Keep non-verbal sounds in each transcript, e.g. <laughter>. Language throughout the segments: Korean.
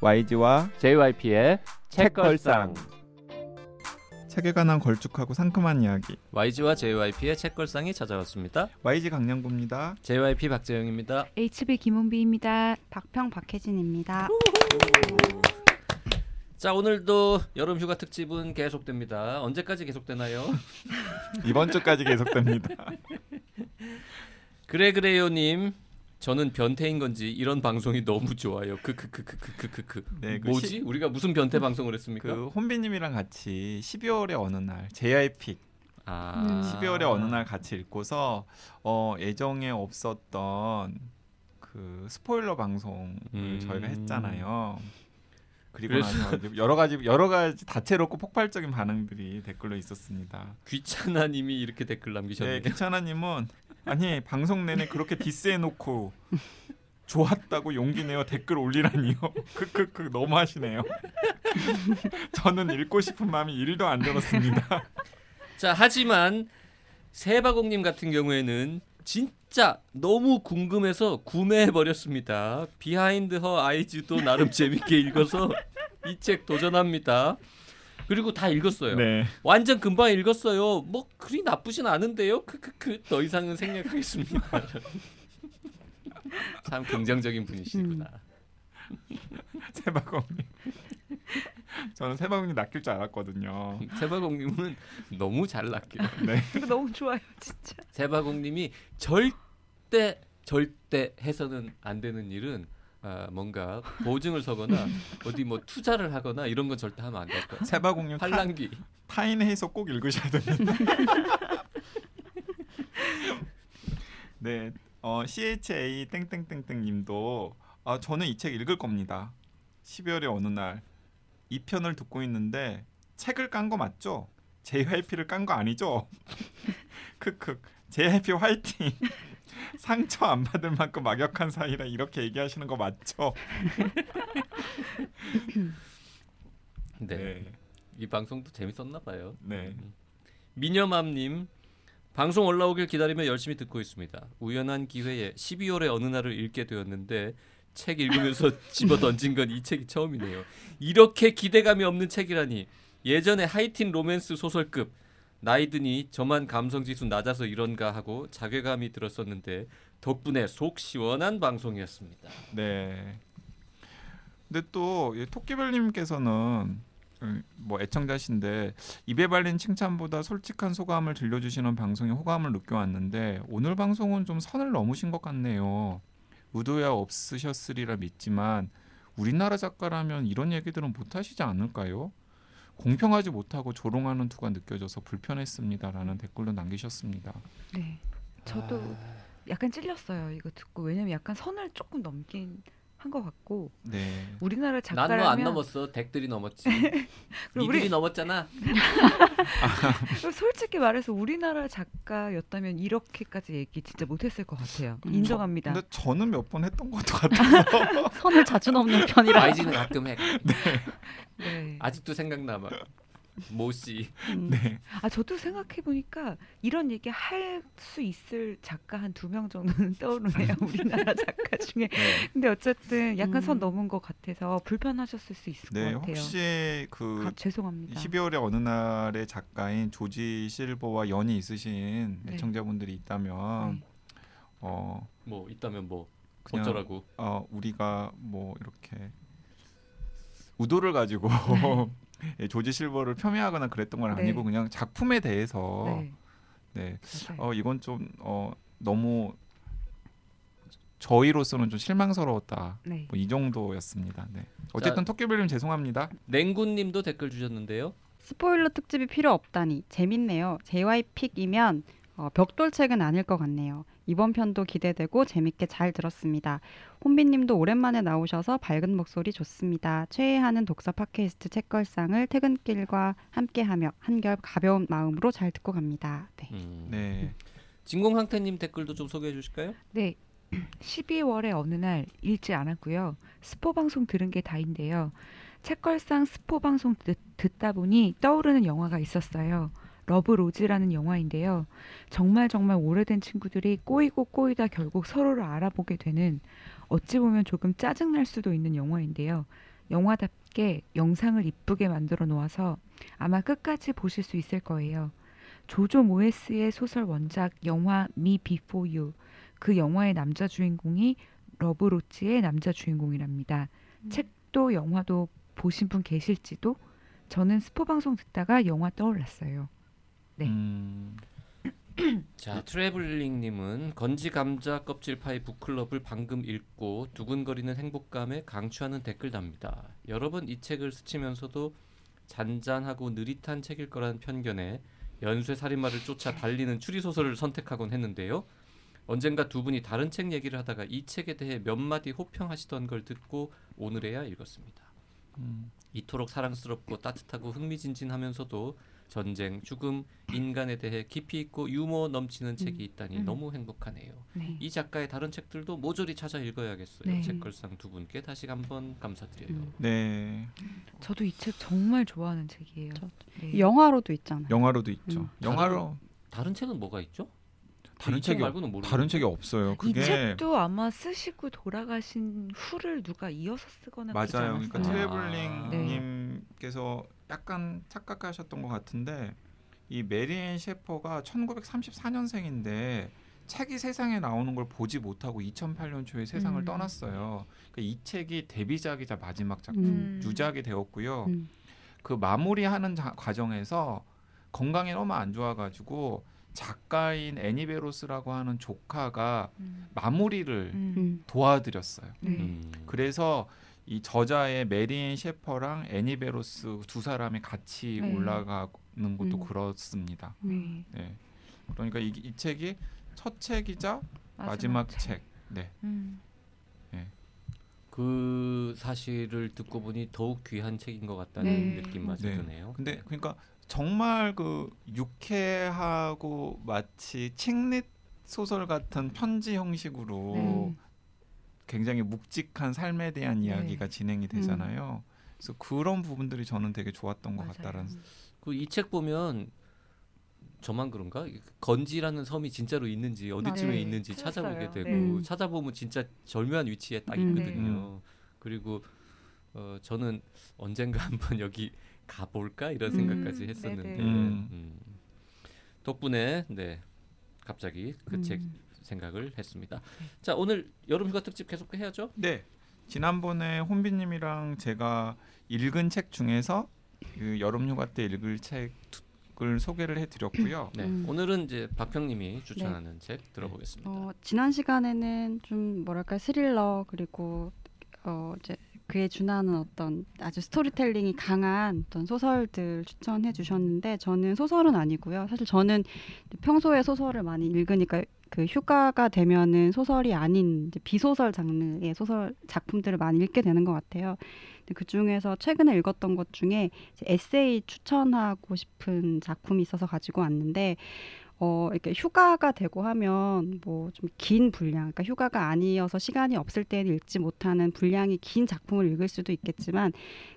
YG와 JYP의 책걸상 책에 관한 걸쭉하고 상큼한 이야기 YG와 JYP의 책걸상이 찾아왔습니다. YG 강량구입니다. JYP 박재영입니다. HB 김은비입니다. 박평 박혜진입니다. 자 오늘도 여름 휴가 특집은 계속됩니다. 언제까지 계속되나요? <laughs> 이번 주까지 계속됩니다. 그래 그래요님 저는 변태인 건지 이런 방송이 너무 좋아요. 크크크크크크크. 네, 그 뭐지? 시- 우리가 무슨 변태 방송을 했습니까? 그 혼비님이랑 같이 12월의 어느 날 JIP 아. 음. 12월의 어느 날 같이 읽고서 어, 예정에 없었던 그 스포일러 방송을 음. 저희가 했잖아요. 그리고 나서 여러 가지 여러 가지 다채롭고 폭발적인 반응들이 댓글로 있었습니다. 귀찮아님이 이렇게 댓글 네, 남기셨네요. 귀찮아님은 아니 방송 내내 그렇게 diss해놓고 좋았다고 용기 내어 댓글 올리라니요. 크크크 너무 하시네요. 저는 읽고 싶은 마음이 1도 안 들었습니다. 자 하지만 세바공님 같은 경우에는 진짜 너무 궁금해서 구매해 버렸습니다. Behind Her Eyes도 나름 재밌게 읽어서 이 책 도전합니다. 그리고 다 읽었어요. 네. 완전 금방 읽었어요. 뭐 그리 나쁘진 않은데요. 크크크 더 이상은 생략하겠습니다. <laughs> 참 긍정적인 분이시구나. 세바공님. 저는 세바공님 낚일 줄 알았거든요. 세바공님은 너무 잘 낚여요. <laughs> 네. 너무 좋아요, 진짜. 세바공님이 절대 절대 해서는 안 되는 일은 아, 뭔가 보증을 서거나 어디 뭐 투자를 하거나 이런 건 절대 하면 안 될 거예요. 세바공님 타, 팔랑귀. 타인 해서 꼭 읽으셔야 됩니다. <laughs> 네. 어, CHA 땡땡땡땡님도 아, 저는 이 책 읽을 겁니다. 12월의 어느 날 2편을 듣고 있는데 책을 깐 거 맞죠? JYP를 깐 거 아니죠? <laughs> 크크. JYP 화이팅. <laughs> 상처 안 받을 만큼 막역한 사이라 이렇게 얘기하시는 거 맞죠? <laughs> 네. 이 방송도 재밌었나 봐요. 네. 미녀맘님 방송 올라오길 기다리며 열심히 듣고 있습니다. 우연한 기회에 12월의 어느 날을 읽게 되었는데 책 읽으면서 <laughs> 집어 던진 건 이 책이 처음이네요. 이렇게 기대감이 없는 책이라니 예전에 하이틴 로맨스 소설급 나이 드니 저만 감성 지수 낮아서 이런가 하고 자괴감이 들었었는데 덕분에 속 시원한 방송이었습니다. 네. 근데 또이 토끼별님께서는 음, 뭐 애청자신데 입에 발린 칭찬보다 솔직한 소감을 들려주시는 방송에 호감을 느껴왔는데 오늘 방송은 좀 선을 넘으신 것 같네요. 의도야 없으셨으리라 믿지만 우리나라 작가라면 이런 얘기들은 못하시지 않을까요? 공평하지 못하고 조롱하는 투가 느껴져서 불편했습니다라는 댓글도 남기셨습니다. 네. 저도 아, 약간 찔렸어요. 이거 듣고 왜냐면 약간 선을 조금 넘긴 한 것 같고 네. 우리나라 안 작가라면 넘었어. 덱들이 넘었지. <laughs> 니들이 우리- 넘었잖아. 솔직히 말해서 우리나라 작가였다면 이렇게까지 얘기 진짜 못했을 것 같아요. 음, 인정합니다. 근데 저는 몇 번 했던 것도 같아서 <laughs> 선을 자주 넘는 편이라. YG는 가끔 해. 네. 아직도 생각나마. 모 씨. 음. 네. 아 저도 생각해 보니까 이런 얘기 할 수 있을 작가 한 두 명 정도는 <laughs> 떠오르네요 <laughs> 우리나라 작가 중에. 네. 근데 어쨌든 약간 선 음. 넘은 것 같아서 불편하셨을 수 있을 네, 것 같아요. 혹시 그 가- 죄송합니다. 12월의 어느 날의 작가인 조지 실버와 연이 있으신 네. 애청자분들이 있다면 네. 어, 뭐 있다면 뭐 그냥 어쩌라고. 어, 우리가 뭐 이렇게 의도를 가지고 예, <laughs> 조지 실버를 폄훼하거나 그랬던 건 네. 아니고 그냥 작품에 대해서 네. 네. 어, 이건 좀 어, 너무 저희로서는 좀 실망스러웠다. 네. 뭐 이 정도였습니다. 네. 어쨌든 토끼별님 죄송합니다. 냉군님도 댓글 주셨는데요. 스포일러 특집이 필요 없다니 재밌네요. JY픽이면 어, 벽돌책은 아닐 것 같네요. 이번 편도 기대되고 재밌게 잘 들었습니다. 혼비님도 오랜만에 나오셔서 밝은 목소리 좋습니다. 최애하는 독서 팟캐스트 책걸상을 퇴근길과 함께하며 한결 가벼운 마음으로 잘 듣고 갑니다. 네. 음. 네. 진공항태님 댓글도 좀 소개해 주실까요? 네. <clears throat> 12월에 어느 날 읽지 않았고요. 스포 방송 들은 게 다인데요. 책걸상 스포 방송 듣, 듣다 보니 떠오르는 영화가 있었어요. Love, Rosie라는 영화인데요. 정말 정말 오래된 친구들이 꼬이고 꼬이다 결국 서로를 알아보게 되는 어찌 보면 조금 짜증날 수도 있는 영화인데요. 영화답게 영상을 이쁘게 만들어 놓아서 아마 끝까지 보실 수 있을 거예요. 조조 모예스의 소설 원작 영화 Me Before You 그 영화의 남자 주인공이 Love, Rosie의 남자 주인공이랍니다. 음. 책도 영화도 보신 분 계실지도 저는 스포 방송 듣다가 영화 떠올랐어요. 네. 음, <clears throat> 자 트래블링님은 건지 감자 껍질 파이 북클럽을 방금 읽고 두근거리는 행복감에 강추하는 댓글 답니다. 여러 번이 책을 스치면서도 잔잔하고 느릿한 책일 거라는 편견에 연쇄 살인마를 쫓아 달리는 추리 소설을 선택하곤 했는데요. 언젠가 두 분이 다른 책 얘기를 하다가 이 책에 대해 몇 마디 호평하시던 걸 듣고 오늘에야 읽었습니다. 음. 이토록 사랑스럽고 따뜻하고 흥미진진하면서도 전쟁, 죽음, 인간에 대해 깊이 있고 유머 넘치는 책이 있다니 음. 너무 행복하네요. 네. 이 작가의 다른 책들도 모조리 찾아 읽어야겠어요. 네. 책걸상 두 분께 다시 한번 감사드려요. 음. 네. 저도 이 책 정말 좋아하는 책이에요. 저- 네. 영화로도 있잖아요. 영화로도 있죠. 음. 영화로 다른 책은 뭐가 있죠? 다른 이책 책이 없- 말고는 다른 책이 없어요. 이 그게 책도 아마 쓰시고 돌아가신 후를 누가 이어서 쓰거나 맞아요. 그러니까? 트래블링님께서 약간 착각하셨던 것 같은데 이 메리앤 셰퍼가 1934년생인데 책이 세상에 나오는 걸 보지 못하고 2008년 초에 세상을 음. 떠났어요. 그러니까 이 책이 데뷔작이자 마지막 작품, 음. 유작이 되었고요. 음. 그 마무리하는 자- 과정에서 건강이 너무 안 좋아가지고 작가인 애니베로스라고 하는 조카가 음. 마무리를 음. 음. 도와드렸어요. 네. 음. 그래서 이 저자의 메리앤 셰퍼랑 애니 베로스 두 사람이 같이 네. 올라가는 것도 음. 그렇습니다. 네. 네. 그러니까 이, 이 책이 첫 책이자 마지막, 책. 네. 음. 그 사실을 듣고 보니 더욱 귀한 책인 것 같다는 네. 느낌마저 네. 드네요. 근데 그러니까 정말 그 유쾌하고 마치 칭릿 소설 같은 편지 형식으로 네. 굉장히 묵직한 삶에 대한 네. 이야기가 진행이 되잖아요. 그래서 그런 부분들이 저는 되게 좋았던 것. 같다라는 그 이 책 보면 저만 그런가? 건지라는 섬이 진짜로 있는지 어디쯤에 네, 있는지 찾아보게 찾았어요. 되고 네. 찾아보면 진짜 절묘한 위치에 딱 음. 있거든요. 그리고 어, 저는 언젠가 <laughs> 한번 여기 가볼까 이런 음, 생각까지 했었는데. 음. 음. 덕분에 네 갑자기 그책 음. 생각을 했습니다. 자 오늘 여름휴가 특집 계속 해야죠. 네. 지난번에 혼비님이랑 제가 읽은 책 중에서 그 여름휴가 때 읽을 책을 소개를 해드렸고요. 네 음. 오늘은 이제 박평님이 추천하는 책 들어보겠습니다. 어, 지난 시간에는 좀 뭐랄까 스릴러 그리고 어, 이제 그에 준하는 어떤 아주 스토리텔링이 강한 어떤 소설들 추천해 주셨는데 저는 소설은 아니고요. 사실 저는 평소에 소설을 많이 읽으니까 그 휴가가 되면은 소설이 아닌 비소설 장르의 소설 작품들을 많이 읽게 되는 것 같아요. 그 중에서 최근에 읽었던 것 중에 에세이 추천하고 싶은 작품이 있어서 가지고 왔는데 어, 이렇게 휴가가 되고 하면 뭐 좀 긴 분량, 그러니까 휴가가 아니어서 시간이 없을 때는 읽지 못하는 분량이 긴 작품을 읽을 수도 있겠지만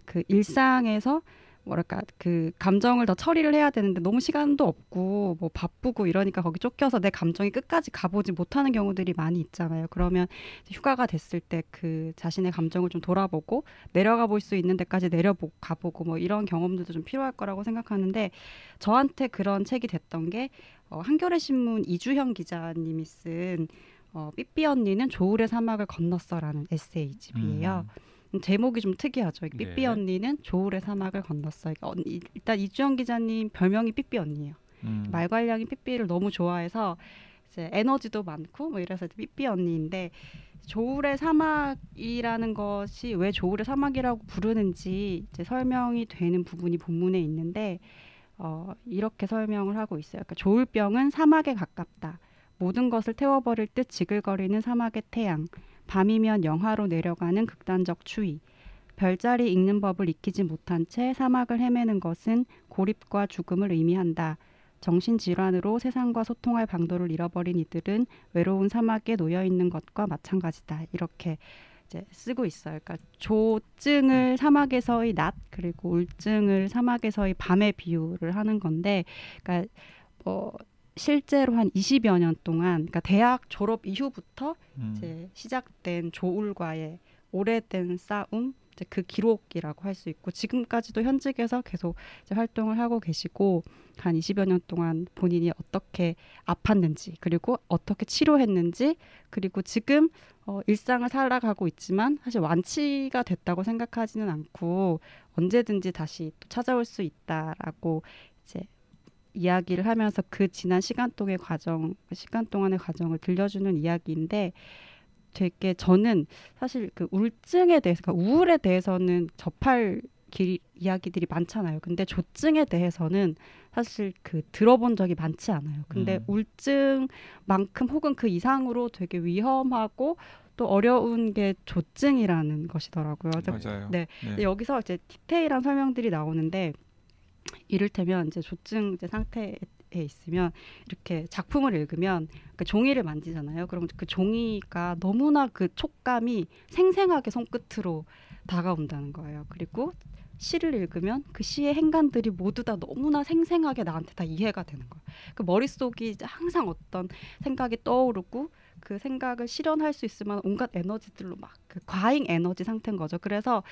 그 일상에서 뭐랄까 그 감정을 더 처리를 해야 되는데 너무 시간도 없고 뭐 바쁘고 이러니까 거기 쫓겨서 내 감정이 끝까지 가보지 못하는 경우들이 많이 있잖아요. 그러면 휴가가 됐을 때 그 자신의 감정을 좀 돌아보고 내려가 볼 수 있는 데까지 내려보 가보고 뭐 이런 경험들도 좀 필요할 거라고 생각하는데 저한테 그런 책이 됐던 게 어, 한겨레 신문 이주형 기자님이 쓴 어, 삐삐 언니는 조울의 사막을 건넜어라는 에세이집이에요. 음, 제목이 좀 특이하죠. 삐삐 네. 언니는 조울의 사막을 건넜어. 그러니까 언니, 일단 이주영 기자님 별명이 삐삐 언니예요. 음. 말괄량이 삐삐를 너무 좋아해서 이제 에너지도 많고 뭐 이래서 삐삐 언니인데 조울의 사막이라는 것이 왜 조울의 사막이라고 부르는지 이제 설명이 되는 부분이 본문에 있는데 어, 이렇게 설명을 하고 있어요. 그러니까 조울병은 사막에 가깝다. 모든 것을 태워버릴 듯 지글거리는 사막의 태양. 밤이면 영하로 내려가는 극단적 추위. 별자리 읽는 법을 익히지 못한 채 사막을 헤매는 것은 고립과 죽음을 의미한다. 정신질환으로 세상과 소통할 방도를 잃어버린 이들은 외로운 사막에 놓여 있는 것과 마찬가지다. 이렇게 이제 쓰고 있어요. 그러니까 조증을 사막에서의 낮 그리고 울증을 사막에서의 밤에 비유를 하는 건데, 그러니까 뭐 실제로 한 20여 년 동안, 그러니까 대학 졸업 이후부터 음. 이제 시작된 조울과의 오래된 싸움 이제 그 기록이라고 할 수 있고 지금까지도 현직에서 계속 이제 활동을 하고 계시고 한 20여 년 동안 본인이 어떻게 아팠는지 그리고 어떻게 치료했는지 그리고 지금 어, 일상을 살아가고 있지만 사실 완치가 됐다고 생각하지는 않고 언제든지 다시 또 찾아올 수 있다라고 이제 이야기를 하면서 그 지난 시간 동의 과정, 시간 동안의 과정을 들려주는 이야기인데 되게 저는 사실 그 우울증에 대해서, 그러니까 우울에 대해서는 접할 길, 이야기들이 많잖아요. 근데 조증에 대해서는 사실 그 들어본 적이 많지 않아요. 근데 음. 우울증만큼 혹은 그 이상으로 되게 위험하고 또 어려운 게 조증이라는 것이더라고요. 맞아요. 네. 근데 여기서 이제 디테일한 설명들이 나오는데 이를테면 이제 조증 이제 상태에 있으면 이렇게 작품을 읽으면 그 종이를 만지잖아요. 그럼 그 종이가 너무나 그 촉감이 생생하게 손끝으로 다가온다는 거예요. 그리고 시를 읽으면 그 시의 행간들이 모두 다 너무나 생생하게 나한테 다 이해가 되는 거예요. 그 머릿속이 항상 어떤 생각이 떠오르고 그 생각을 실현할 수 만한 온갖 에너지들로 막 그 과잉 에너지 상태인 거죠. 그래서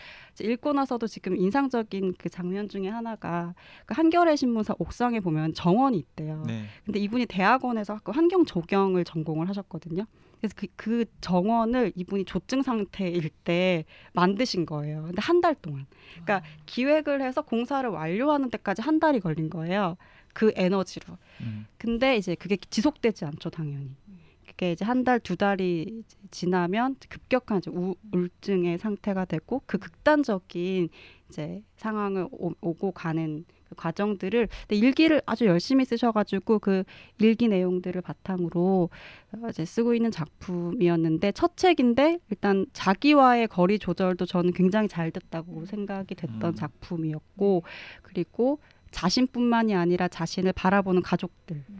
읽고 나서도 지금 인상적인 그 장면 중에 하나가 그 한겨레 신문사 옥상에 보면 정원이 있대요. 네. 근데 이분이 대학원에서 그 환경 조경을 전공을 하셨거든요. 그래서 그, 그 정원을 이분이 조증 상태일 때 만드신 거예요. 근데 한 달 동안. 그러니까 기획을 해서 공사를 완료하는 데까지 한 달이 걸린 거예요. 그 에너지로. 음. 근데 이제 그게 지속되지 않죠, 당연히. 그게 이제 한 달, 두 달이 지나면 급격한 이제 우, 우울증의 상태가 되고 그 극단적인 이제 상황을 오, 오고 가는 그 과정들을 근데 일기를 아주 열심히 쓰셔가지고 그 일기 내용들을 바탕으로 어, 이제 쓰고 있는 작품이었는데 첫 책인데 일단 자기와의 거리 조절도 저는 굉장히 잘 됐다고 생각이 됐던 음. 작품이었고 그리고 자신뿐만이 아니라 자신을 바라보는 가족들 음.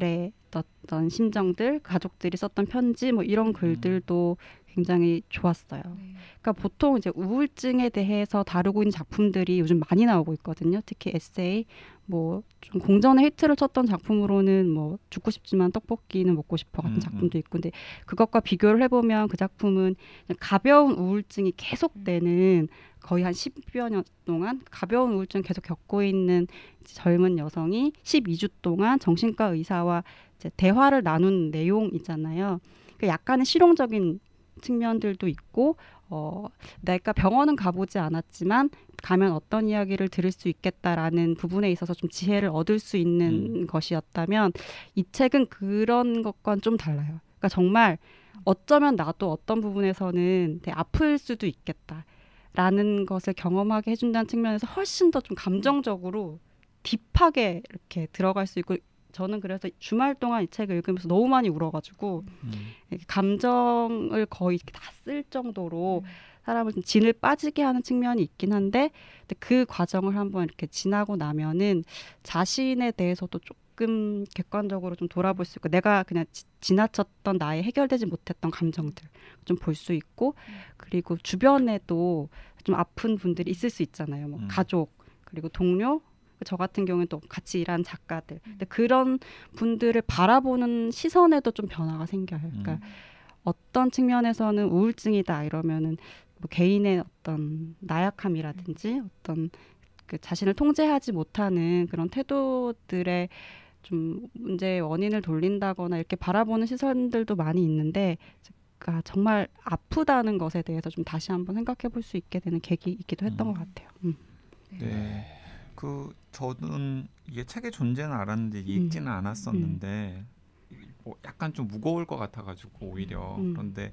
의 어떤 심정들, 가족들이 썼던 편지 뭐 이런 글들도 굉장히 좋았어요. 네. 그러니까 보통 이제 우울증에 대해서 다루고 있는 작품들이 요즘 많이 나오고 있거든요. 특히 에세이 뭐 좀 공전의 히트를 쳤던 작품으로는 뭐 죽고 싶지만 떡볶이는 먹고 싶어 같은 음, 작품도 있고 근데 그것과 비교를 해보면 그 작품은 가벼운 우울증이 계속되는 거의 한 10여 년 동안 가벼운 우울증 계속 겪고 있는 젊은 여성이 12주 동안 정신과 의사와 이제 대화를 나눈 내용이잖아요. 그 약간의 실용적인 측면들도 있고 어 내가 병원은 가보지 않았지만 가면 어떤 이야기를 들을 수 있겠다라는 부분에 있어서 좀 지혜를 얻을 수 있는 것이었다면 이 책은 그런 것과는 좀 달라요. 그러니까 정말 어쩌면 나도 어떤 부분에서는 되게 아플 수도 있겠다 라는 것을 경험하게 해준다는 측면에서 훨씬 더 좀 감정적으로 딥하게 이렇게 들어갈 수 있고 저는 그래서 주말 동안 이 책을 읽으면서 너무 많이 울어가지고 음. 감정을 거의 다 쓸 정도로 음. 사람을 좀 진을 빠지게 하는 측면이 있긴 한데 근데 그 과정을 한번 이렇게 지나고 나면은 자신에 대해서도 조금 객관적으로 좀 돌아볼 수 있고 내가 그냥 지, 지나쳤던 나의 해결되지 못했던 감정들 좀 볼 수 있고 그리고 주변에도 좀 아픈 분들이 있을 수 있잖아요. 뭐 음. 가족 그리고 동료 저 같은 경우는 또 같이 일하는 작가들 근데 그런 분들을 바라보는 시선에도 좀 변화가 생겨요. 그러니까 음. 어떤 측면에서는 우울증이다 이러면은 뭐 개인의 어떤 나약함이라든지 어떤 그 자신을 통제하지 못하는 그런 태도들의 좀 문제의 원인을 돌린다거나 이렇게 바라보는 시선들도 많이 있는데 그러니까 정말 아프다는 것에 대해서 좀 다시 한번 생각해 볼 수 있게 되는 계기이기도 했던 음. 것 같아요. 음. 네. 그 저는 이게 책의 존재는 알았는데 읽지는 않았었는데 뭐 약간 좀 무거울 것 같아가지고 오히려 음. 그런데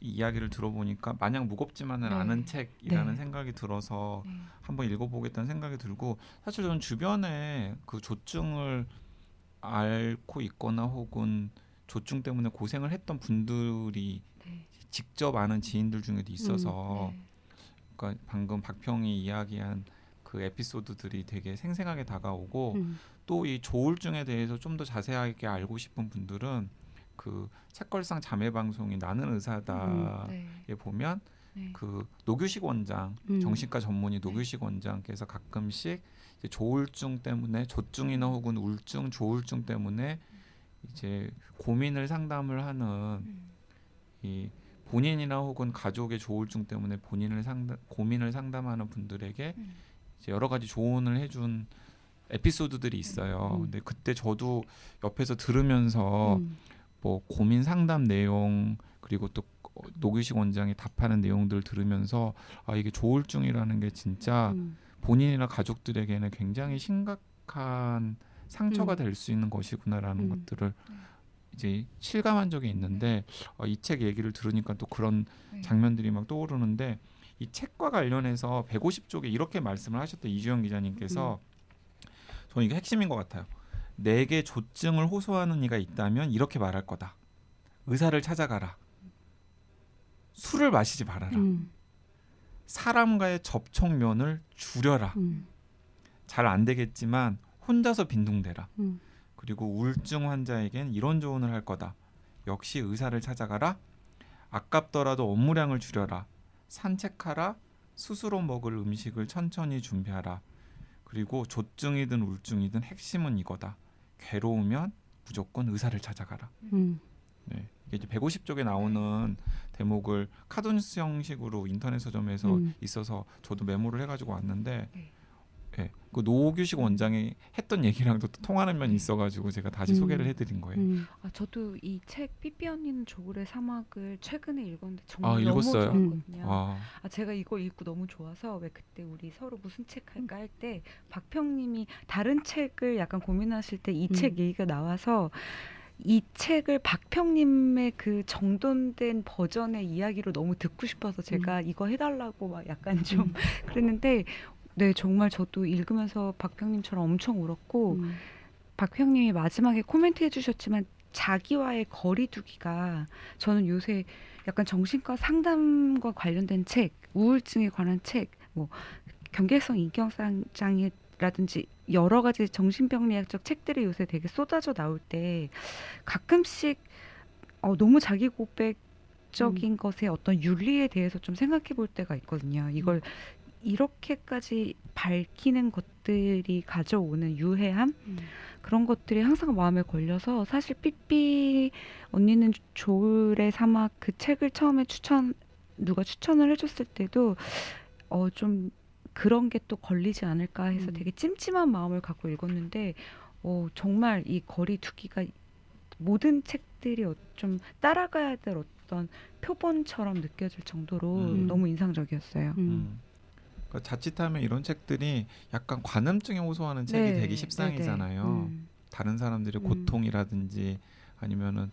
이 이야기를 들어보니까 마냥 무겁지만은 네. 않은 책이라는 네. 생각이 들어서 네. 한번 읽어보겠다는 생각이 들고 사실 저는 주변에 그 조증을 앓고 있거나 혹은 조증 때문에 고생을 했던 분들이 네. 직접 아는 지인들 중에도 있어서 네. 그러니까 방금 박평이 이야기한 그 에피소드들이 되게 생생하게 다가오고 음. 또이 조울증에 대해서 좀 더 자세하게 알고 싶은 분들은 그 책걸상 자매 방송이 나는 의사다에 네. 보면 네. 그 노규식 원장 음. 정신과 전문의 노규식 원장께서 가끔씩 이제 조울증 때문에 조증이나 혹은 우울증, 조울증 때문에 이제 고민을 상담을 하는 음. 이 본인이나 혹은 가족의 조울증 때문에 본인을 상담 고민을 상담하는 분들에게 음. 여러 가지 조언을 해준 에피소드들이 있어요. 음. 근데 그때 저도 옆에서 들으면서 음. 뭐 고민 상담 내용 그리고 또 어, 노규식 원장이 답하는 내용들 들으면서 아 이게 조울증이라는 게 진짜 음. 본인이나 가족들에게는 굉장히 심각한 상처가 음. 될수 있는 것이구나라는 음. 것들을 이제 실감한 적이 있는데 어, 이 책 얘기를 들으니까 또 그런 네. 장면들이 막 떠오르는데 이 책과 관련해서 150쪽에 이렇게 말씀을 하셨던 이주영 기자님께서 저는 이게 핵심인 것 같아요. 내게 조증을 호소하는 이가 있다면 이렇게 말할 거다. 의사를 찾아가라. 술을 마시지 말아라. 음. 사람과의 접촉면을 줄여라. 음. 잘안 되겠지만 혼자서 빈둥대라. 음. 그리고 우울증 환자에겐 이런 조언을 할 거다. 역시 의사를 찾아가라. 아깝더라도 업무량을 줄여라. 산책하라. 스스로 먹을 음식을 천천히 준비하라. 그리고 조증이든 우울증이든 핵심은 이거다. 괴로우면 무조건 의사를 찾아가라. 음. 네. 이게 이제 150쪽에 나오는 대목을 카드뉴스 형식으로 인터넷 서점에서 음. 있어서 저도 메모를 해가지고 왔는데, 네. 예, 그 노규식 원장이 했던 얘기랑도 또 통하는 면이 있어가지고 제가 다시 음. 소개를 해드린 거예요. 음. 아, 저도 이 책 삐삐 언니는 조울의 사막을 최근에 읽었는데 정말 아, 너무 읽었어요? 좋았거든요. 와, 아 제가 이거 읽고 너무 좋아서 왜 그때 우리 서로 무슨 책 할까 할 때 박평님이 다른 책을 약간 고민하실 때 이책 음. 얘기가 나와서 이 책을 박평님의 그 정돈된 버전의 이야기로 너무 듣고 싶어서 제가 이거 해달라고 막 약간 좀 음. <laughs> 그랬는데 네 정말 저도 읽으면서 박평님처럼 엄청 울었고 음. 박평님이 마지막에 코멘트 해주셨지만 자기와의 거리두기가 저는 요새 약간 정신과 상담과 관련된 책, 우울증에 관한 책, 뭐 경계성 인격장애라든지 여러 가지 정신병리학적 책들이 요새 되게 쏟아져 나올 때 가끔씩 어, 너무 자기 고백 적인 것의 어떤 윤리에 대해서 좀 생각해 볼 때가 있거든요. 이걸 이렇게까지 밝히는 것들이 가져오는 유해함 음. 그런 것들이 항상 마음에 걸려서 사실 삐삐 언니는 조울의 사막 그 책을 처음에 추천 누가 추천을 해줬을 때도 어 좀 그런 게 또 걸리지 않을까 해서 음. 되게 찜찜한 마음을 갖고 읽었는데 어 정말 이 거리 두기가 모든 책들이 어- 좀 따라가야 될 어떤 표본처럼 느껴질 정도로 음. 너무 인상적이었어요. 음. 음. 그러니까 자칫하면 이런 책들이 약간 관음증에 호소하는 책이 네, 되기 네, 십상이잖아요. 음. 다른 사람들의 음. 고통이라든지 아니면은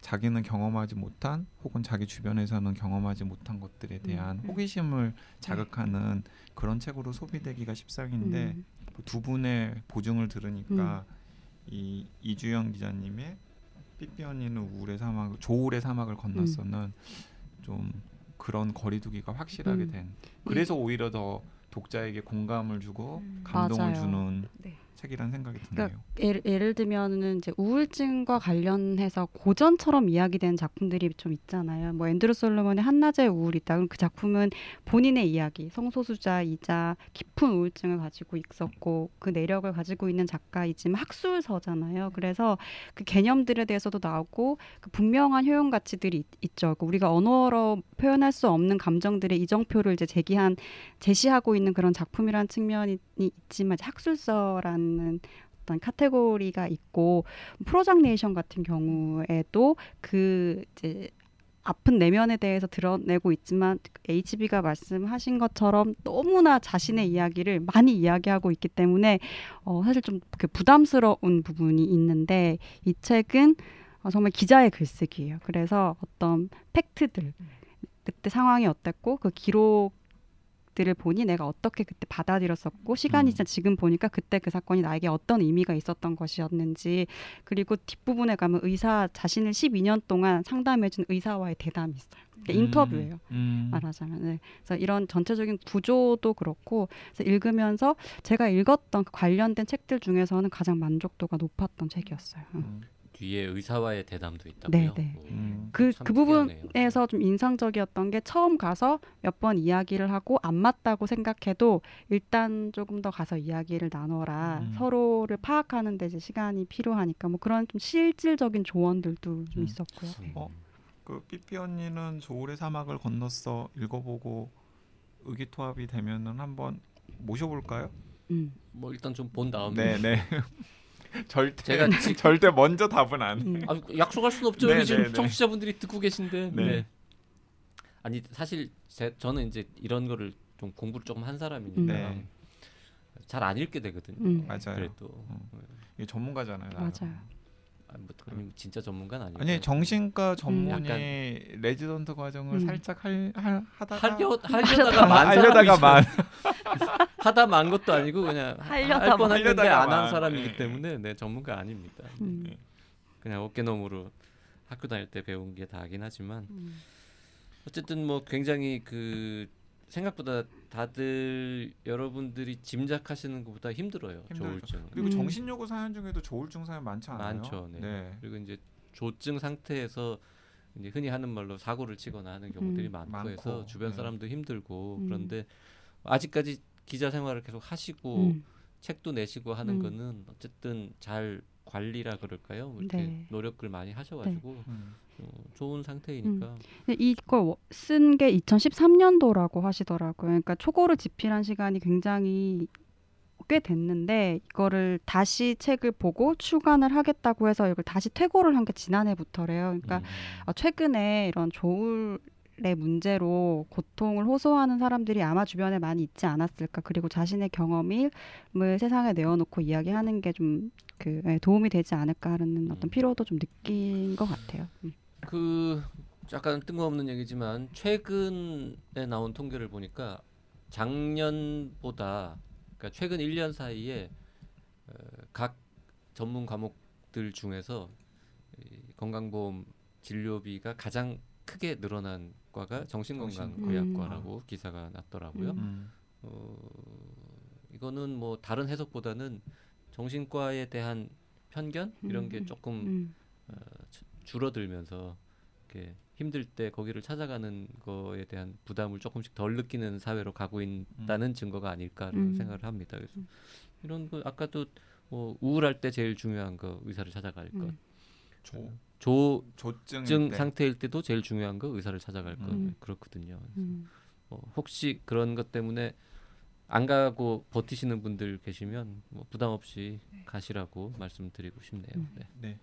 자기는 경험하지 못한 혹은 자기 주변에서는 경험하지 못한 것들에 대한 음. 호기심을 자극하는 그런 책으로 소비되기가 십상인데 음. 두 분의 보증을 들으니까 이 이주영 기자님의 삐삐 언니는 우울의 사막, 조울의 사막을 건넜어는 좀 그런 거리두기가 확실하게 음. 된. 그래서 오히려 더 독자에게 공감을 주고 음. 감동을 맞아요. 주는 네. 책이라는 생각이 드네요. 그러니까 예를, 예를 들면은 이제 우울증과 관련해서 고전처럼 이야기된 작품들이 좀 있잖아요. 뭐 앤드루 솔로몬의 한낮의 우울이다. 그럼 그 작품은 본인의 이야기, 성소수자이자 깊은 우울증을 가지고 있었고 그 내력을 가지고 있는 작가이지만 학술서잖아요. 그래서 그 개념들에 대해서도 나오고 그 분명한 효용 가치들이 있, 죠 우리가 언어로 표현할 수 없는 감정들의 이정표를 이제 제기한 제시하고 있는 그런 작품이라는 측면이 있지만 학술서라는 어떤 카테고리가 있고 프로장네이션 같은 경우에도 그 이제 아픈 내면에 대해서 드러내고 있지만 HB가 말씀하신 것처럼 너무나 자신의 이야기를 많이 이야기하고 있기 때문에 어, 사실 좀그 부담스러운 부분이 있는데 이 책은 어, 정말 기자의 글쓰기예요. 그래서 어떤 팩트들 그때 상황이 어땠고 그 기록 들을 보니 내가 어떻게 그때 받아들였었고 시간이 음. 지나 지금 보니까 그때 그 사건이 나에게 어떤 의미가 있었던 것이었는지 그리고 뒷부분에 가면 의사 자신을 12년 동안 상담해준 의사와의 대담이 있어요. 그러니까 음, 인터뷰예요. 음. 말하자면 네. 그래서 이런 전체적인 구조도 그렇고 그래서 읽으면서 제가 읽었던 그 관련된 책들 중에서는 가장 만족도가 높았던 책이었어요. 음. 뒤에 의사와의 대담도 있다고요. 네, 네. 오, 음. 그, 참 그. 부분에서 좀 인상적이었던 게 처음 가서 몇 번 이야기를 하고 안 맞다고 생각해도 일단 조금 더 가서 이야기를 나눠라. 음. 서로를 파악하는 데 이제 시간이 필요하니까 뭐 그런 좀 실질적인 조언들도 좀 음. 있었고요. 음. 어, 그 삐삐 언니는 조울의 사막을 건넜어 읽어보고 의기투합이 되면은 한번 모셔볼까요? 음. 뭐 일단 좀 본 다음에 네, 네. <laughs> <laughs> 절대 제가 지- 절대 먼저 답은 안. 음. 아, 약속할 수는 없죠. 네, 여기 지금 네, 네. 청취자분들이 듣고 계신데. 네. 네. 아니 사실 제, 저는 이제 이런 거를 좀 공부를 조금 한 사람이니까 네. 잘안 읽게 되거든요. 음. 맞아요. 그래도 이게 전문가잖아요. 나는. 맞아요. 아, 뭐 그럼 진짜 전문가는 아니고. 아니 정신과 전문의 약간- 레지던트 과정을 음. 살짝 할, 할 하다가 하려 <laughs> 하려다가 만 하려다가. 만 하다 만 것도 아니고 그냥 하려다 할 뻔했는데 하려다가 안한 만. 사람이기 예. 때문에 네, 전문가 아닙니다. 음. 그냥 어깨너머로 학교 다닐 때 배운 게 다긴 하지만 음. 어쨌든 뭐 굉장히 그 생각보다 다들 여러분들이 짐작하시는 것보다 힘들어요. 힘들죠. 조울증. 그리고 음. 정신요구 사연 중에도 조울증 사연 많지 않아요? 많죠. 네. 네. 그리고 이제 조증 상태에서 이제 흔히 하는 말로 사고를 치거나 하는 경우들이 음. 많고, 많고, 해서 주변 네. 사람도 힘들고 음. 그런데 아직까지 기자 생활을 계속 하시고 음. 책도 내시고 하는 음. 거는 어쨌든 잘 관리라 그럴까요? 뭐 이렇게 네. 노력을 많이 하셔가지고 음. 어, 좋은 상태이니까 근데 이걸 쓴 게 2013년도라고 하시더라고요. 그러니까 초고를 집필한 시간이 굉장히 꽤 됐는데 이거를 다시 책을 보고 출간을 하겠다고 해서 이걸 다시 퇴고를 한 게 지난해부터래요. 그러니까 음. 어, 최근에 이런 조울 의 문제로 고통을 호소하는 사람들이 아마 주변에 많이 있지 않았을까. 그리고 자신의 경험을 세상에 내어놓고 이야기하는 게 좀 그 도움이 되지 않을까 하는 어떤 음. 필요도 좀 느낀 것 같아요. 음. 그 약간 뜬금없는 얘기지만 최근에 나온 통계를 보니까 작년보다 그러니까 최근 1년 사이에 어, 각 전문 과목들 중에서 이 건강보험 진료비가 가장 크게 늘어난 과가 정신건강의학과라고 기사가 났더라고요. 음. 음. 어, 이거는 뭐 다른 해석보다는 정신과에 대한 편견 이런 게 음, 조금 음. 어, 주- 줄어들면서 이렇게 힘들 때 거기를 찾아가는 거에 대한 부담을 조금씩 덜 느끼는 사회로 가고 있다는 증거가 아닐까라는 음. 생각을 합니다. 그래서 이런 거 아까도 뭐 우울할 때 제일 중요한 거 의사를 찾아갈 것, 음. 조 조증 조증 때. 상태일 때도 제일 중요한 거 의사를 찾아갈 것 음. 그렇거든요. 음. 어, 혹시 그런 것 때문에 안 가고 버티시는 분들 계시면 뭐 부담 없이 가시라고 말씀드리고 싶네요. 음. 네. 네.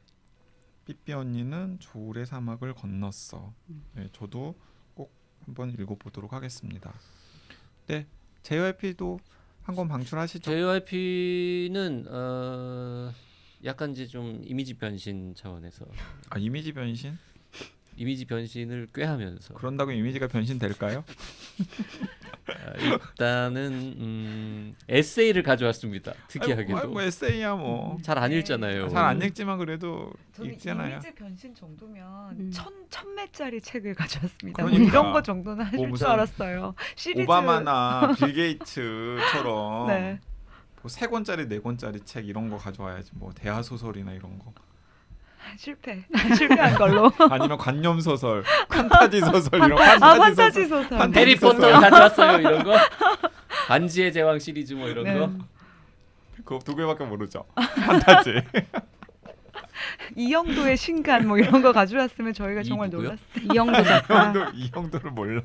삐삐 언니는 조울의 사막을 건넜어. 음. 네, 저도 꼭 한번 읽어보도록 하겠습니다. 네, JYP도 한 권 방출하시죠. JYP는 어, 약간 이제 좀 이미지 변신 차원에서 아 이미지 변신? 이미지 변신을 꾀하면서 그런다고 이미지가 변신될까요? 아, 일단은 음, 에세이를 가져왔습니다. 특이하게도 아이고, 아이고 에세이야 뭐. 잘 안 읽잖아요. 잘 안 읽지만 그래도 읽잖아요. 이미지 변신 정도면 음. 천 천매짜리 책을 가져왔습니다. 뭐 그러니까. 이런 거 정도는 하실 뭐 줄 알았어요. 시리즈 오바마나 <laughs> 빌 게이츠처럼 네. 뭐 세 권짜리 네 권짜리 책 이런 거 가져와야지 뭐 대하 소설이나 이런 거 <laughs> 실패 <laughs> 실패한 걸로. <laughs> 아니면 관념 소설, 판타지 소설 이런 아 판타지, 판타지 소설 소설. 판타지 해리포터 소설. 가져왔어요 이런 거. 반지의 제왕 시리즈 뭐 이런 네. 거. 그거 두 개밖에 모르죠. 판타지. 이영도의 신간 뭐 이런 거 가져왔으면 저희가 이 정말 누구요? 놀랐을 이영도 이 작가 형도 이 형도를 몰라.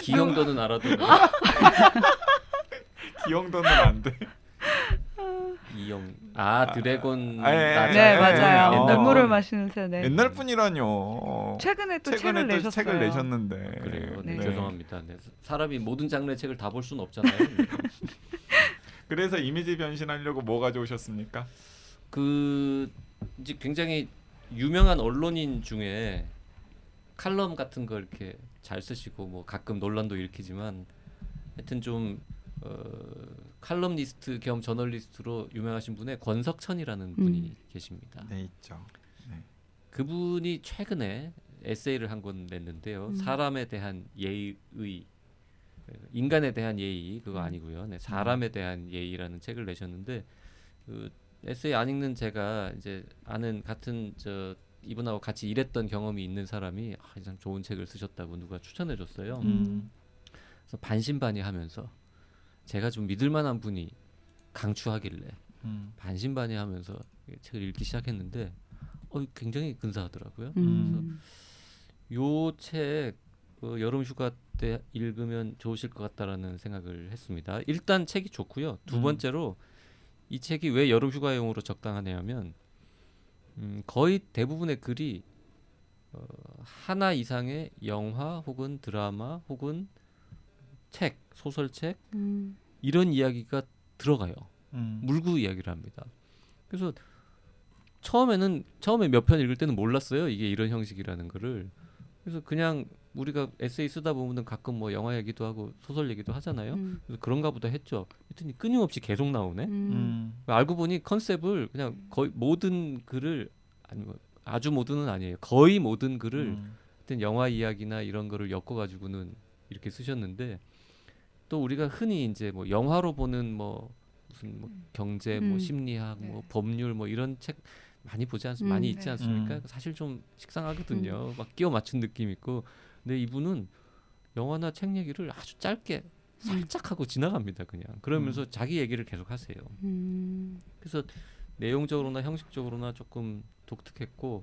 기영도는 알아도 이 형도는 안 돼. 이영 아 드래곤 아, 예, 나자. 네 예, 맞아요. 예, 옛날 눈물을 분. 마시는 새네. 옛날 분이라뇨. 최근에 또 최근에 책을 또 내셨어요. 책을 내셨는데. 그래요. 네. 네. 죄송합니다. 네. 사람이 모든 장르의 책을 다 볼 수는 없잖아요. <laughs> 그래서 이미지 변신하려고 뭐 가져오셨습니까? 그 이제 굉장히 유명한 언론인 중에 칼럼 같은 거 이렇게 잘 쓰시고 뭐 가끔 논란도 일으키지만 하여튼 좀 어, 칼럼니스트 겸 저널리스트로 유명하신 분의 권석천이라는 분이 음. 계십니다. 네 있죠. 그분이 최근에 에세이를 한 권 냈는데요. 음. 사람에 대한 예의, 인간에 대한 예의 그거 음. 아니고요. 네, 사람에 대한 예의라는 책을 내셨는데 그 에세이 안 읽는 제가 이제 아는 같은 저 이분하고 같이 일했던 경험이 있는 사람이 아, 참 좋은 책을 쓰셨다고 누가 추천해줬어요. 음. 그래서 반신반의하면서 제가 좀 믿을 만한 분이 강추하길래 음. 반신반의하면서 이 책을 읽기 시작했는데 어, 굉장히 근사하더라고요. 음. 요책 어, 여름 휴가 때 읽으면 좋으실 것 같다라는 생각을 했습니다. 일단 책이 좋고요. 두 음. 번째로 이 책이 왜 여름 휴가용으로 적당하냐면 음, 거의 대부분의 글이 어, 하나 이상의 영화 혹은 드라마 혹은 책, 소설책 음. 이런 이야기가 들어가요. 음. 물구 이야기를 합니다. 그래서 처음에는 처음에 몇 편 읽을 때는 몰랐어요. 이게 이런 형식이라는 거를. 그래서 그냥 우리가 에세이 쓰다 보면은 가끔 뭐 영화 얘기도 하고 소설 얘기도 하잖아요. 음. 그래서 그런가 보다 했죠. 했더니 끊임없이 계속 나오네. 음. 음. 알고 보니 컨셉을 그냥 거의 모든 글을 아니 뭐 아주 모든은 아니에요. 거의 모든 글을 음. 하여튼 영화 이야기나 이런 거를 엮어 가지고는 이렇게 쓰셨는데 또 우리가 흔히 이제 뭐 영화로 보는 뭐 무슨 뭐 경제 뭐 음. 심리학 뭐 네. 법률 뭐 이런 책 많이 보지 않습 음. 많이 있지 네. 않습니까? 음. 사실 좀 식상하거든요. 막 끼워 맞춘 느낌 있고. 근데 이분은 영화나 책 얘기를 아주 짧게 살짝 하고 지나갑니다. 그냥 그러면서 자기 얘기를 계속 하세요. 음. 그래서 내용적으로나 형식적으로나 조금 독특했고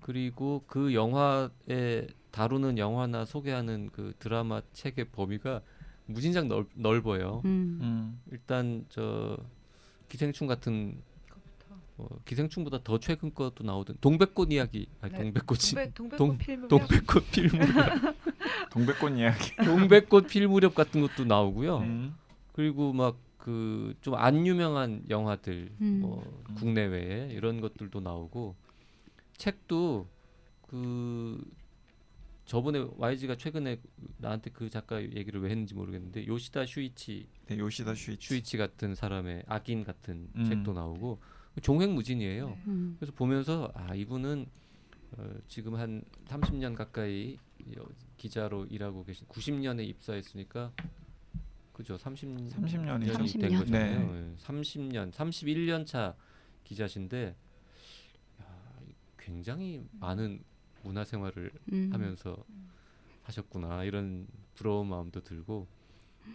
그리고 그 영화에 다루는 영화나 소개하는 그 드라마 책의 범위가 무진장 넓, 넓어요. 음. 음. 일단 저 기생충 같은 어, 기생충보다 더 최근 것도 나오던 동백꽃 이야기 아니 네. 동백꽃이 동백 동백꽃 동- 필무렵 동백꽃 필무렵 <laughs> 동백꽃 이야기. <laughs> 동백꽃 필무렵 같은 것도 나오고요. 음. 그리고 막 그 좀 안 유명한 영화들 음. 뭐 음. 국내외에 이런 것들도 나오고 책도 그 저번에 YG가 최근에 나한테 그 작가 얘기를 왜 했는지 모르겠는데 요시다 슈이치 네, 요시다 슈이치. 슈이치 같은 사람의 악인 같은 음. 책도 나오고 종횡무진이에요. 네. 음. 그래서 보면서 아 이분은 어, 지금 한 30년 가까이 여- 기자로 일하고 계신 90년에 입사했으니까 그죠 30 30 년이죠. 된30 년. 거잖아요. 예, 30년 31년 차 기자신데 야, 굉장히 많은 문화 생활을 음. 하면서 하셨구나 이런 부러운 마음도 들고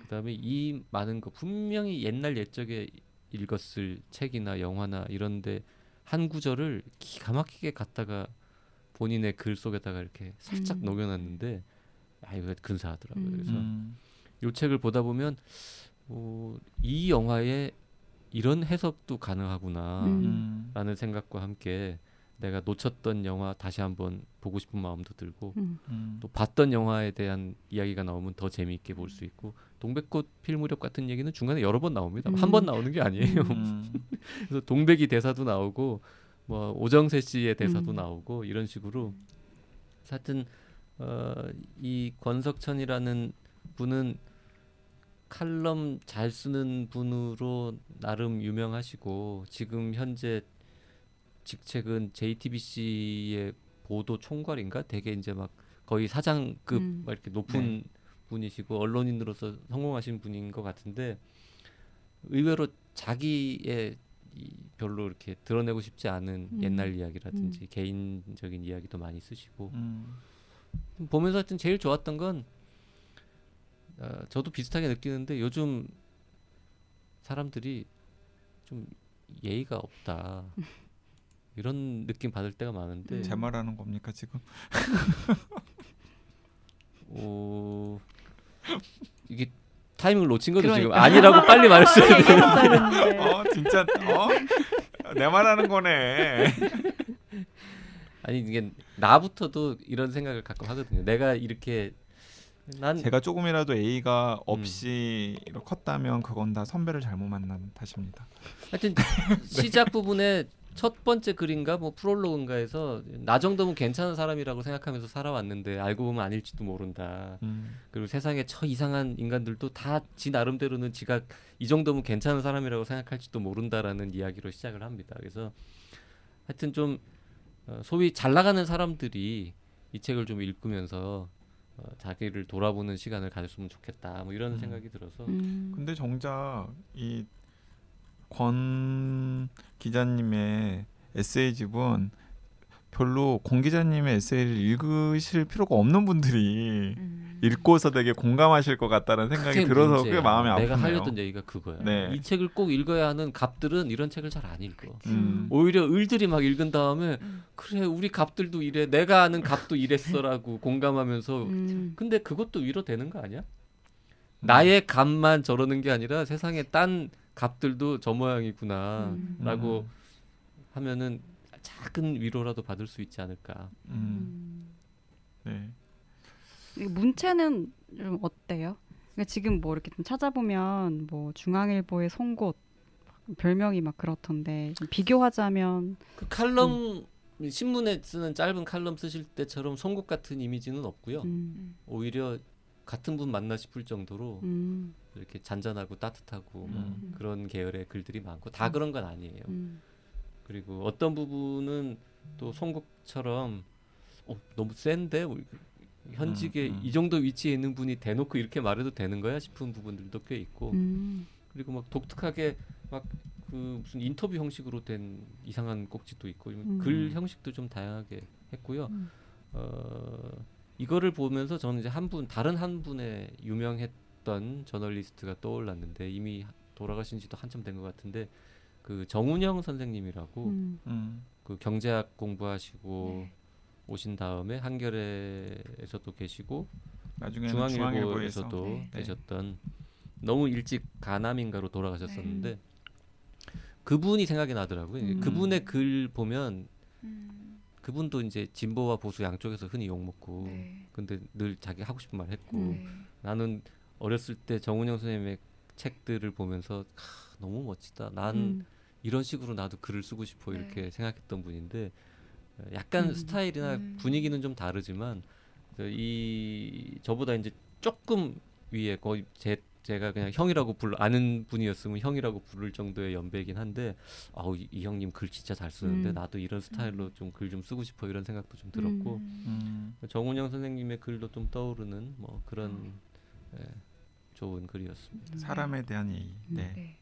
그다음에 이 많은 거 분명히 옛날 옛적에 읽었을 책이나 영화나 이런데 한 구절을 기가 막히게 갖다가 본인의 글 속에다가 이렇게 살짝 음. 녹여놨는데 아 이거 근사하더라고요. 음. 그래서 음. 요 책을 보다 보면 어, 이 영화에 이런 해석도 가능하구나. 음. 음. 라는 생각과 함께 내가 놓쳤던 영화 다시 한번 보고 싶은 마음도 들고 음. 음. 또 봤던 영화에 대한 이야기가 나오면 더 재미있게 볼 수 있고 동백꽃 필 무렵 같은 얘기는 중간에 여러 번 나옵니다. 음. 한번 나오는 게 아니에요. 음. <laughs> 그래서 동백이 대사도 나오고 뭐 오정세 씨의 대사도 음. 나오고 이런 식으로 하여튼 어, 이 권석천이라는 분은 칼럼 잘 쓰는 분으로 나름 유명하시고 지금 현재 직책은 JTBC의 보도 총괄인가 되게 이제 막 거의 사장급 음. 막 이렇게 높은 분이시고 언론인으로서 성공하신 분인 것 같은데 의외로 자기의 이 별로 이렇게 드러내고 싶지 않은 음. 옛날 이야기라든지 개인적인 이야기도 많이 쓰시고 음. 보면서 하여튼 제일 좋았던 건 어, 저도 비슷하게 느끼는데 요즘 사람들이 좀 예의가 없다 <laughs> 이런 느낌 받을 때가 많은데 음. 제 말하는 겁니까 지금? <laughs> 어, 이게 타이밍을 놓친 거죠 지금 그러니까. 아니라고 빨리 말했어야 돼. 얘기했어야 했는데. 어 진짜 어? 내 말하는 거네. 아니 이게 나부터도 이런 생각을 가끔 하거든요. 내가 이렇게 난 제가 조금이라도 A가 없이 이렇게 컸다면 그건 다 선배를 잘못 만난 탓입니다. 하여튼 시작 부분에 첫 번째 글인가 뭐 프롤로그인가에서 나 정도면 괜찮은 사람이라고 생각하면서 살아왔는데 알고 보면 아닐지도 모른다. 음. 그리고 세상에 저 이상한 인간들도 다 지 나름대로는 지가 이 정도면 괜찮은 사람이라고 생각할지도 모른다라는 이야기로 시작을 합니다. 그래서 하여튼 좀 어, 소위 잘 나가는 사람들이 이 책을 좀 읽으면서 어, 자기를 돌아보는 시간을 가졌으면 좋겠다. 뭐 이런 음. 생각이 들어서 음. 근데 정작 이 권 기자님의 에세이집은 별로 공 기자님의 에세이를 읽으실 필요가 없는 분들이 음. 읽고서 되게 공감하실 것 같다는 생각이 들어서 문제야. 꽤 마음이 아프네요. 내가 하려던 얘기가 그거야. 네. 이 책을 꼭 읽어야 하는 갑들은 이런 책을 잘 안 읽어. 음. 오히려 을들이 막 읽은 다음에 음. 그래 우리 갑들도 이래 내가 아는 갑도 이랬어라고 <laughs> 공감하면서 음. 근데 그것도 위로되는 거 아니야? 음. 나의 갑만 저러는 게 아니라 세상에 딴 갑들도 저 모양이구나라고 음. 음. 하면은 작은 위로라도 받을 수 있지 않을까. 음. 네. 이 문체는 좀 어때요? 그러니까 지금 뭐 이렇게 좀 찾아보면 뭐 중앙일보의 송곳 별명이 막 그렇던데 좀 비교하자면 그 칼럼 신문에 쓰는 짧은 칼럼 쓰실 때처럼 송곳 같은 이미지는 없고요. 음, 오히려 같은 분 만나 싶을 정도로 음, 이렇게 잔잔하고 따뜻하고 뭐 음. 그런 계열의 글들이 많고 다 그런 건 아니에요. 음, 그리고 어떤 부분은 또 송국처럼 어, 너무 센데 뭐 현직에 음, 음. 이 정도 위치에 있는 분이 대놓고 이렇게 말해도 되는 거야 싶은 부분들도 꽤 있고 음, 그리고 막 독특하게 막 그 무슨 인터뷰 형식으로 된 이상한 꼭지도 있고 음. 글 형식도 좀 다양하게 했고요. 음. 어, 이거를 보면서 저는 이제 한 분 다른 한 분의 유명했던 저널리스트가 떠올랐는데 이미 돌아가신 지도 한참 된 것 같은데 그 정운영 선생님이라고 음, 음. 그 경제학 공부하시고 네. 오신 다음에 한겨레에서도 계시고 나중에는 중앙일보에서도 중앙일보에서 네. 계셨던 너무 일찍 가남인가로 돌아가셨었는데 네. 그분이 생각이 나더라고요. 음. 그분의 글 보면 음. 그분도 이제 진보와 보수 양쪽에서 흔히 욕 먹고 네. 근데 늘 자기 하고 싶은 말 했고 네. 나는 어렸을 때 정은영 선생님의 책들을 보면서 하, 너무 멋지다. 난 음, 이런 식으로 나도 글을 쓰고 싶어 네. 이렇게 생각했던 분인데 어, 약간 음. 스타일이나 음. 분위기는 좀 다르지만 저이 저보다 이제 조금 위에 거의 제 제가 그냥 형이라고 불러 아는 분이었으면 형이라고 부를 정도의 연배이긴 한데 아우 이, 이 형님 글 진짜 잘 쓰는데 음. 나도 이런 스타일로 좀 글좀 쓰고 싶어 이런 생각도 좀 들었고 음. 음. 정운영 선생님의 글도 좀 떠오르는 뭐 그런 어. 예, 좋은 글이었습니다. 사람에 대한 예의. 네. 네.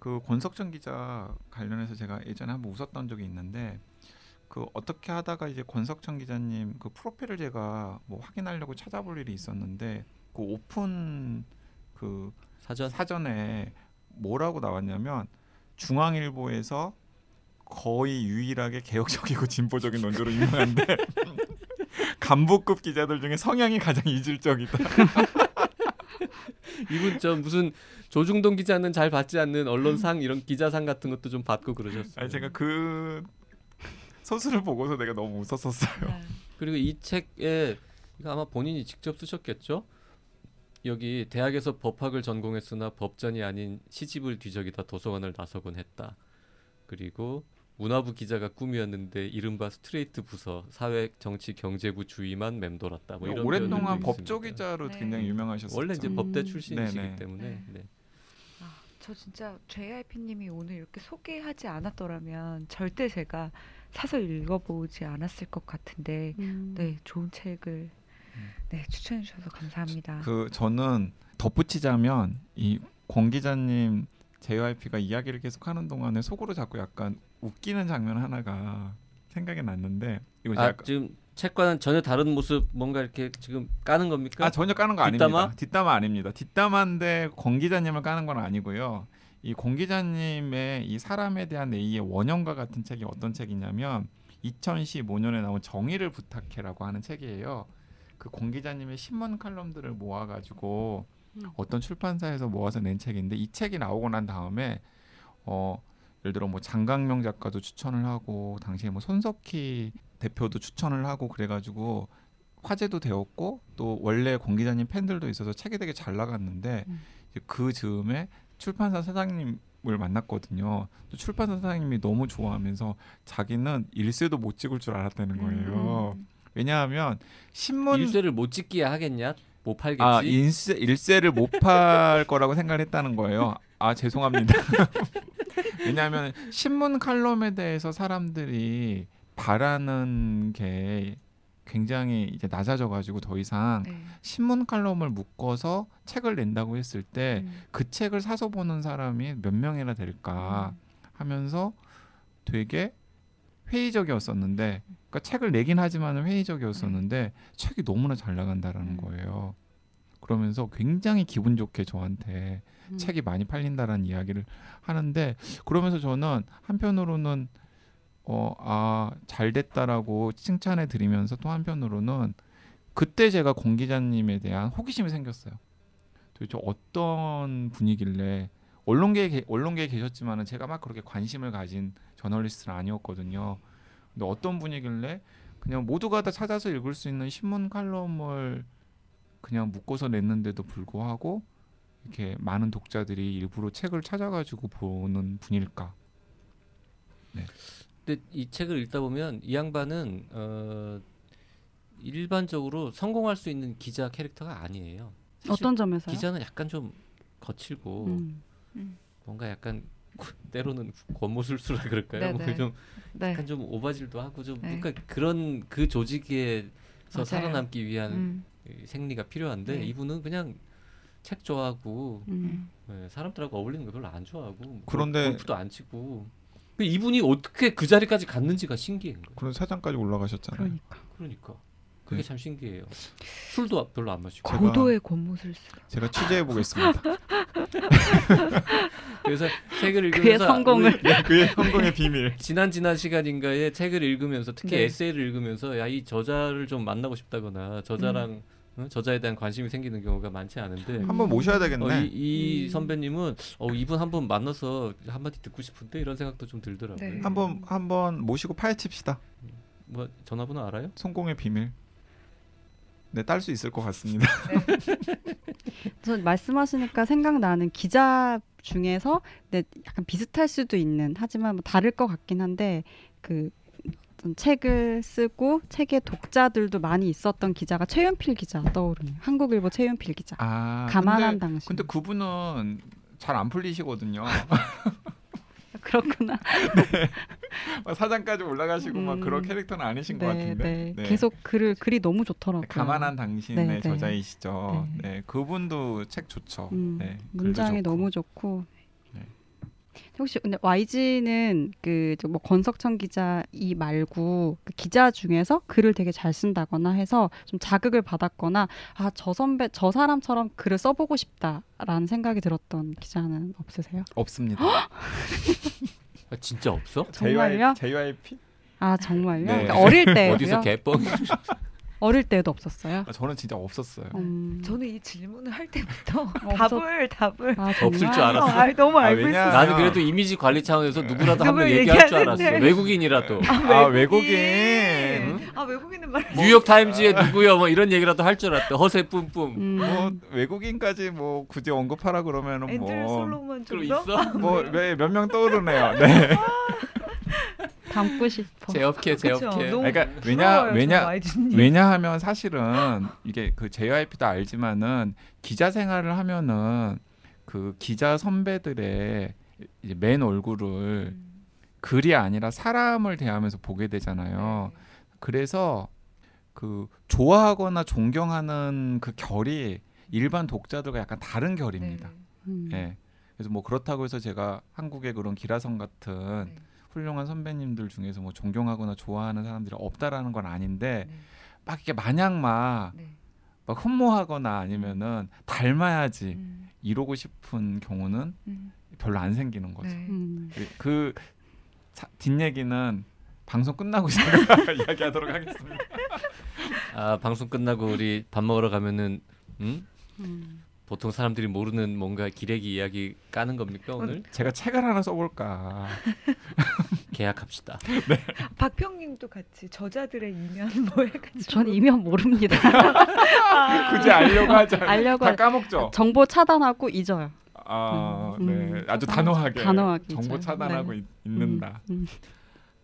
그 권석정 기자 관련해서 제가 예전에 한번 웃었던 적이 있는데 그 어떻게 하다가 이제 권석정 기자님 그 프로필을 제가 뭐 확인하려고 찾아볼 일이 있었는데 그 오픈 그 사전 사전에 뭐라고 나왔냐면 중앙일보에서 거의 유일하게 개혁적이고 <laughs> 진보적인 논조로 유명한데 <laughs> 간부급 기자들 중에 성향이 가장 이질적이다. <laughs> 이분 저 무슨 조중동 기자는 잘 받지 않는 언론상 이런 기자상 같은 것도 좀 받고 그러셨어요. 아니 제가 그 소스를 보고서 내가 너무 웃었었어요. 네. 그리고 이 책에 이거 아마 본인이 직접 쓰셨겠죠? 여기 대학에서 법학을 전공했으나 법전이 아닌 시집을 뒤적이다 도서관을 나서곤 했다. 그리고 문화부 기자가 꿈이었는데 이른바 스트레이트 부서 사회 정치 경제부 주위만 맴돌았다. 뭐 이런 오랫동안 법조. 기자로 네. 굉장히 유명하셨어요. 원래 이제 음. 법대 출신이시기 네네. 때문에 네. 네. 아, 저 진짜 JYP님이 오늘 이렇게 소개하지 않았더라면 절대 제가 사서 읽어보지 않았을 것 같은데 음. 네 좋은 책을 네 추천해 주셔서 감사합니다. 그 저는 덧붙이자면 이 권 기자님 JYP가 이야기를 계속 하는 동안에 속으로 자꾸 약간 웃기는 장면 하나가 생각이 났는데 이거 아 제가 지금 책과는 전혀 다른 모습 뭔가 이렇게 지금 까는 겁니까? 아 전혀 까는 거 뒷담화? 아닙니다. 뒷담화 아닙니다. 뒷담화인데 권 기자님을 까는 건 아니고요. 이권 기자님의 이 사람에 대한 A의 원형과 같은 책이 어떤 책이냐면 2015년에 나온 정의를 부탁해라고 하는 책이에요. 그권 기자님의 신문 칼럼들을 모아가지고 음. 어떤 출판사에서 모아서 낸 책인데 이 책이 나오고 난 다음에 어 예를 들어 뭐 장강명 작가도 추천을 하고 당시에 뭐 손석희 대표도 추천을 하고 그래가지고 화제도 되었고 또 원래 권 기자님 팬들도 있어서 책이 되게 잘 나갔는데 음. 그 즈음에 출판사 사장님을 만났거든요. 또 출판사 사장님이 너무 좋아하면서 자기는 일세도 못 찍을 줄 알았다는 거예요. 음. 왜냐하면 신문 일세를 못 찍기에 하겠냐? 못 팔겠지. 아 인세 일세를 못 팔 <laughs> 거라고 생각을 했다는 거예요. 아 죄송합니다. <laughs> 왜냐하면 신문 칼럼에 대해서 사람들이 바라는 게 굉장히 이제 낮아져 가지고 더 이상 네. 신문 칼럼을 묶어서 책을 낸다고 했을 때그 음. 책을 사서 보는 사람이 몇 명이나 될까 하면서 되게 회의적이었었는데 그러니까 책을 내긴 하지만 회의적이었었는데 책이 너무나 잘 나간다라는 음. 거예요. 그러면서 굉장히 기분 좋게 저한테 음. 책이 많이 팔린다라는 이야기를 하는데 그러면서 저는 한편으로는 어 아 잘 됐다라고 칭찬해 드리면서 또 한편으로는 그때 제가 공 기자님에 대한 호기심이 생겼어요. 도대체 어떤 분이길래 언론계에 계- 언론계에 계셨지만은 제가 막 그렇게 관심을 가진 저널리스트는 아니었거든요. 근데 어떤 분이길래 그냥 모두가 다 찾아서 읽을 수 있는 신문 칼럼을 그냥 묶어서 냈는데도 불구하고 이렇게 많은 독자들이 일부러 책을 찾아가지고 보는 분일까? 근데 이 책을 읽다 보면 이 양반은 어, 일반적으로 성공할 수 있는 기자 캐릭터가 아니에요. 어떤 점에서요? 기자는 약간 좀 거칠고 음. 뭔가 약간 때로는 권모술수라 그럴까요? 뭐좀 네. 약간 좀 오바질도 하고 좀 네. 그러니까 그런 그 조직에서 맞아요. 살아남기 위한 음. 이 생리가 필요한데 네. 이분은 그냥 책 좋아하고 음. 네, 사람들하고 어울리는 거 별로 안 좋아하고 뭐 그런데- 골프도 안 치고 그 이분이 어떻게 그 자리까지 갔는지가 신기한 거예요. 그런 사장까지 올라가셨잖아요. 그러니까. 그러니까 그게 네. 참 신기해요. 술도 별로 안 마시고 제가- 고도의 권모술수. 제가 취재해 보겠습니다. <laughs> 그래서 책을 그의 읽으면서 성공을. 우리 네, 그의 성공의 비밀. <laughs> 지난 지난 시간인가에 책을 읽으면서 특히 네. 에세이를 읽으면서 야 이 저자를 좀 만나고 싶다거나 저자랑 음. 어? 저자에 대한 관심이 생기는 경우가 많지 않은데 한번 모셔야 되겠네. 어, 이, 이 음. 선배님은 어, 이분 한번 만나서 한마디 듣고 싶은데 이런 생각도 좀 들더라고요. 네. 한번 한번 모시고 파헤칩시다. 뭐 전화번호 알아요? 성공의 비밀. 네, 딸 수 있을 것 같습니다. 저 말씀하시니까 생각나는 기자 중에서 네, 약간 비슷할 수도 있는 하지만 뭐 다를 것 같긴 한데 그 책을 쓰고 책의 독자들도 많이 있었던 기자가 최윤필 기자 떠오르네요. 한국일보 최윤필 기자. 아, 가만한 당신. 근데 그분은 잘 안 풀리시거든요. <laughs> 그렇구나. <laughs> 막 사장까지 올라가시고 막 음. 그런 캐릭터는 아니신 것 네, 같은데. 네. 네. 계속 글을 글이 너무 좋더라고요. 가만한 당신의 네, 네. 저자이시죠. 네. 네. 그분도 책 좋죠. 음, 네, 문장이 좋고. 너무 좋고. 네. 혹시 근데 YG는 그 뭐 권석천 기자 이 말고 그 기자 중에서 글을 되게 잘 쓴다거나 해서 좀 자극을 받았거나 아 저 선배 저 사람처럼 글을 써보고 싶다라는 생각이 들었던 기자는 없으세요? 없습니다. 아, 진짜 없어? 정말요? JYP? 아 정말요? 네. 그러니까 어릴 때도요? <laughs> 어디서 개뻥? 어릴 때도 없었어요? 아, 저는 진짜 없었어요. 음. 저는 이 질문을 할 때부터 <laughs> 답을 답을 아, 없을 줄? 알았어. 아, 너무 아, 알고 왜냐- 있었어요. 나는 그래도 이미지 관리 차원에서 누구라도 한명 누굴 얘기할 줄 알았어. 외국인이라도. 아, 외국인. 응? 아 외국인은 말. 뉴욕 타임즈에 누구요? 뭐 이런 얘기라도 할 줄 알았다. 허세 뿜뿜. 음. 뭐 외국인까지 뭐 굳이 언급하라 그러면은 앤드류 뭐 솔로몬 그럼 정도? 있어? 뭐 몇 명 떠오르네요. 네. 담고 싶어. 제업캐 그쵸, 제업캐. 너무 그러니까 왜냐 왜냐. 왜냐하면 사실은 이게 그 JYP도 알지만은 기자 생활을 하면은 그 기자 선배들의 이제 맨 얼굴을 음. 글이 아니라 사람을 대하면서 보게 되잖아요. 네. 그래서 그 좋아하거나 존경하는 그 결이 일반 독자들과 약간 다른 결입니다. 네. 음. 예. 그래서 뭐 그렇다고 해서 제가 한국의 그런 기라성 같은 네. 훌륭한 선배님들 중에서 뭐 존경하거나 좋아하는 사람들이 없다라는 건 아닌데 네. 막 이렇게 마냥 막, 네. 막 흠모하거나 아니면은 닮아야지 음. 이러고 싶은 경우는 음. 별로 안 생기는 거죠. 네. 음. 그- 그 사- 뒷얘기는 방송 끝나고 제가 <laughs> 이야기하도록 하겠습니다. 아 방송 끝나고 우리 밥 먹으러 가면은 음? 음. 보통 사람들이 모르는 뭔가 기레기 이야기 까는 겁니까 오늘? 제가 책을 하나 써볼까. <laughs> 계약합시다. 박평님도 같이 저자들의 이면 뭐 해가지고. 전 이면 모릅니다. <laughs> 굳이 알려고 하자. 알려고 다 하- 까먹죠. 정보 차단하고 잊어요. 아, 음, 네. 음. 아주 단호하게, 단호하게 정보. 차단하고 네. 있, 있는다. 음.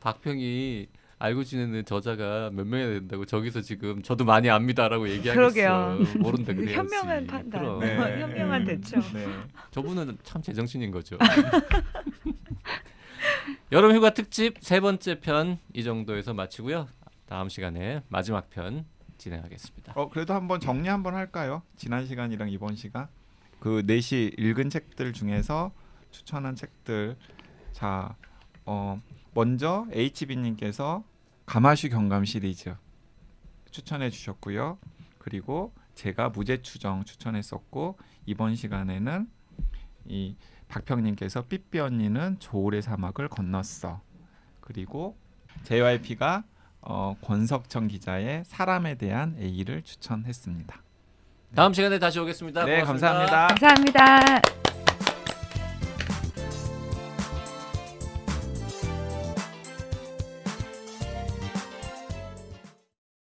박평이 알고 지내는 저자가 몇 명이나 된다고 저기서 지금 저도 많이 압니다라고 얘기하겠어. 모른다 그래야지. 현명한 판단, 그럼. 네. 현명한 대처. 네. 저분은 참 제정신인 거죠. <laughs> 여름 휴가 특집 세 번째 편 이 정도에서 마치고요. 다음 시간에 마지막 편 진행하겠습니다. 어 그래도 한번 정리 한번 할까요? 지난 시간이랑 이번 시간 그 넷이 읽은 책들 중에서 추천한 책들 자 어, 먼저 HB님께서 가마슈 경감 시리즈 추천해 주셨고요. 그리고 제가 무죄 추정 추천했었고 이번 시간에는 이 박평님께서 삐삐 언니는 조울의 사막을 건넜어. 그리고 JYP가 어, 권석천 기자의 사람에 대한 A를 추천했습니다. 다음 시간에 다시 오겠습니다. 네, 고맙습니다. 감사합니다. 감사합니다.